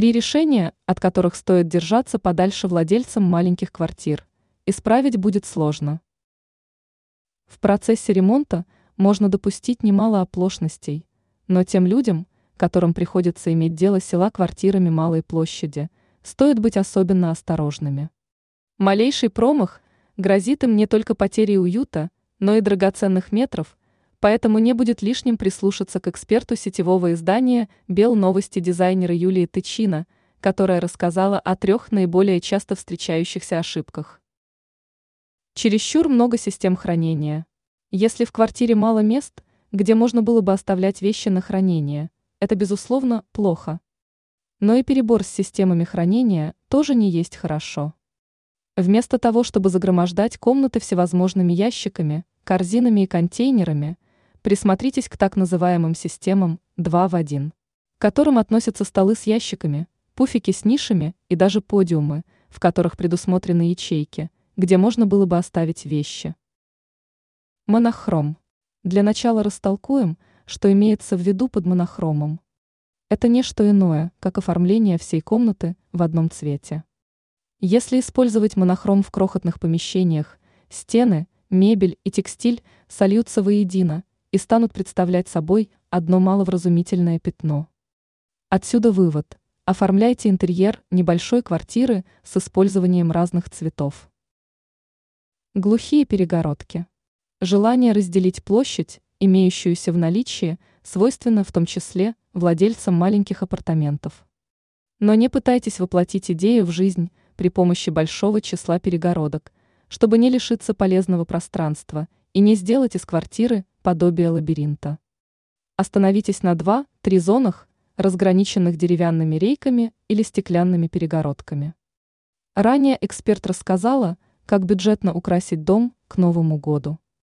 Три решения, от которых стоит держаться подальше владельцам маленьких квартир. Исправить будет сложно. В процессе ремонта можно допустить немало оплошностей, но тем людям, которым приходится иметь дело села квартирами малой площади, стоит быть особенно осторожными. Малейший промах грозит им не только потерей уюта, но и драгоценных метров, поэтому не будет лишним прислушаться к эксперту сетевого издания «Бел новости» дизайнера Юлии Тычина, которая рассказала о трех наиболее часто встречающихся ошибках. Чересчур много систем хранения. Если в квартире мало мест, где можно было бы оставлять вещи на хранение, это, безусловно, плохо. Но и перебор с системами хранения тоже не есть хорошо. Вместо того, чтобы загромождать комнаты всевозможными ящиками, корзинами и контейнерами, присмотритесь к так называемым системам 2 в 1, к которым относятся столы с ящиками, пуфики с нишами и даже подиумы, в которых предусмотрены ячейки, где можно было бы оставить вещи. Монохром. Для начала растолкуем, что имеется в виду под монохромом. Это не что иное, как оформление всей комнаты в одном цвете. Если использовать монохром в крохотных помещениях, стены, мебель и текстиль сольются воедино и станут представлять собой одно маловразумительное пятно. Отсюда вывод. Оформляйте интерьер небольшой квартиры с использованием разных цветов. Глухие перегородки. Желание разделить площадь, имеющуюся в наличии, свойственно в том числе владельцам маленьких апартаментов. Но не пытайтесь воплотить идею в жизнь при помощи большого числа перегородок, чтобы не лишиться полезного пространства и не сделать из квартиры подобие лабиринта. Остановитесь на 2-3 зонах, разграниченных деревянными рейками или стеклянными перегородками. Ранее эксперт рассказала, как бюджетно украсить дом к Новому году.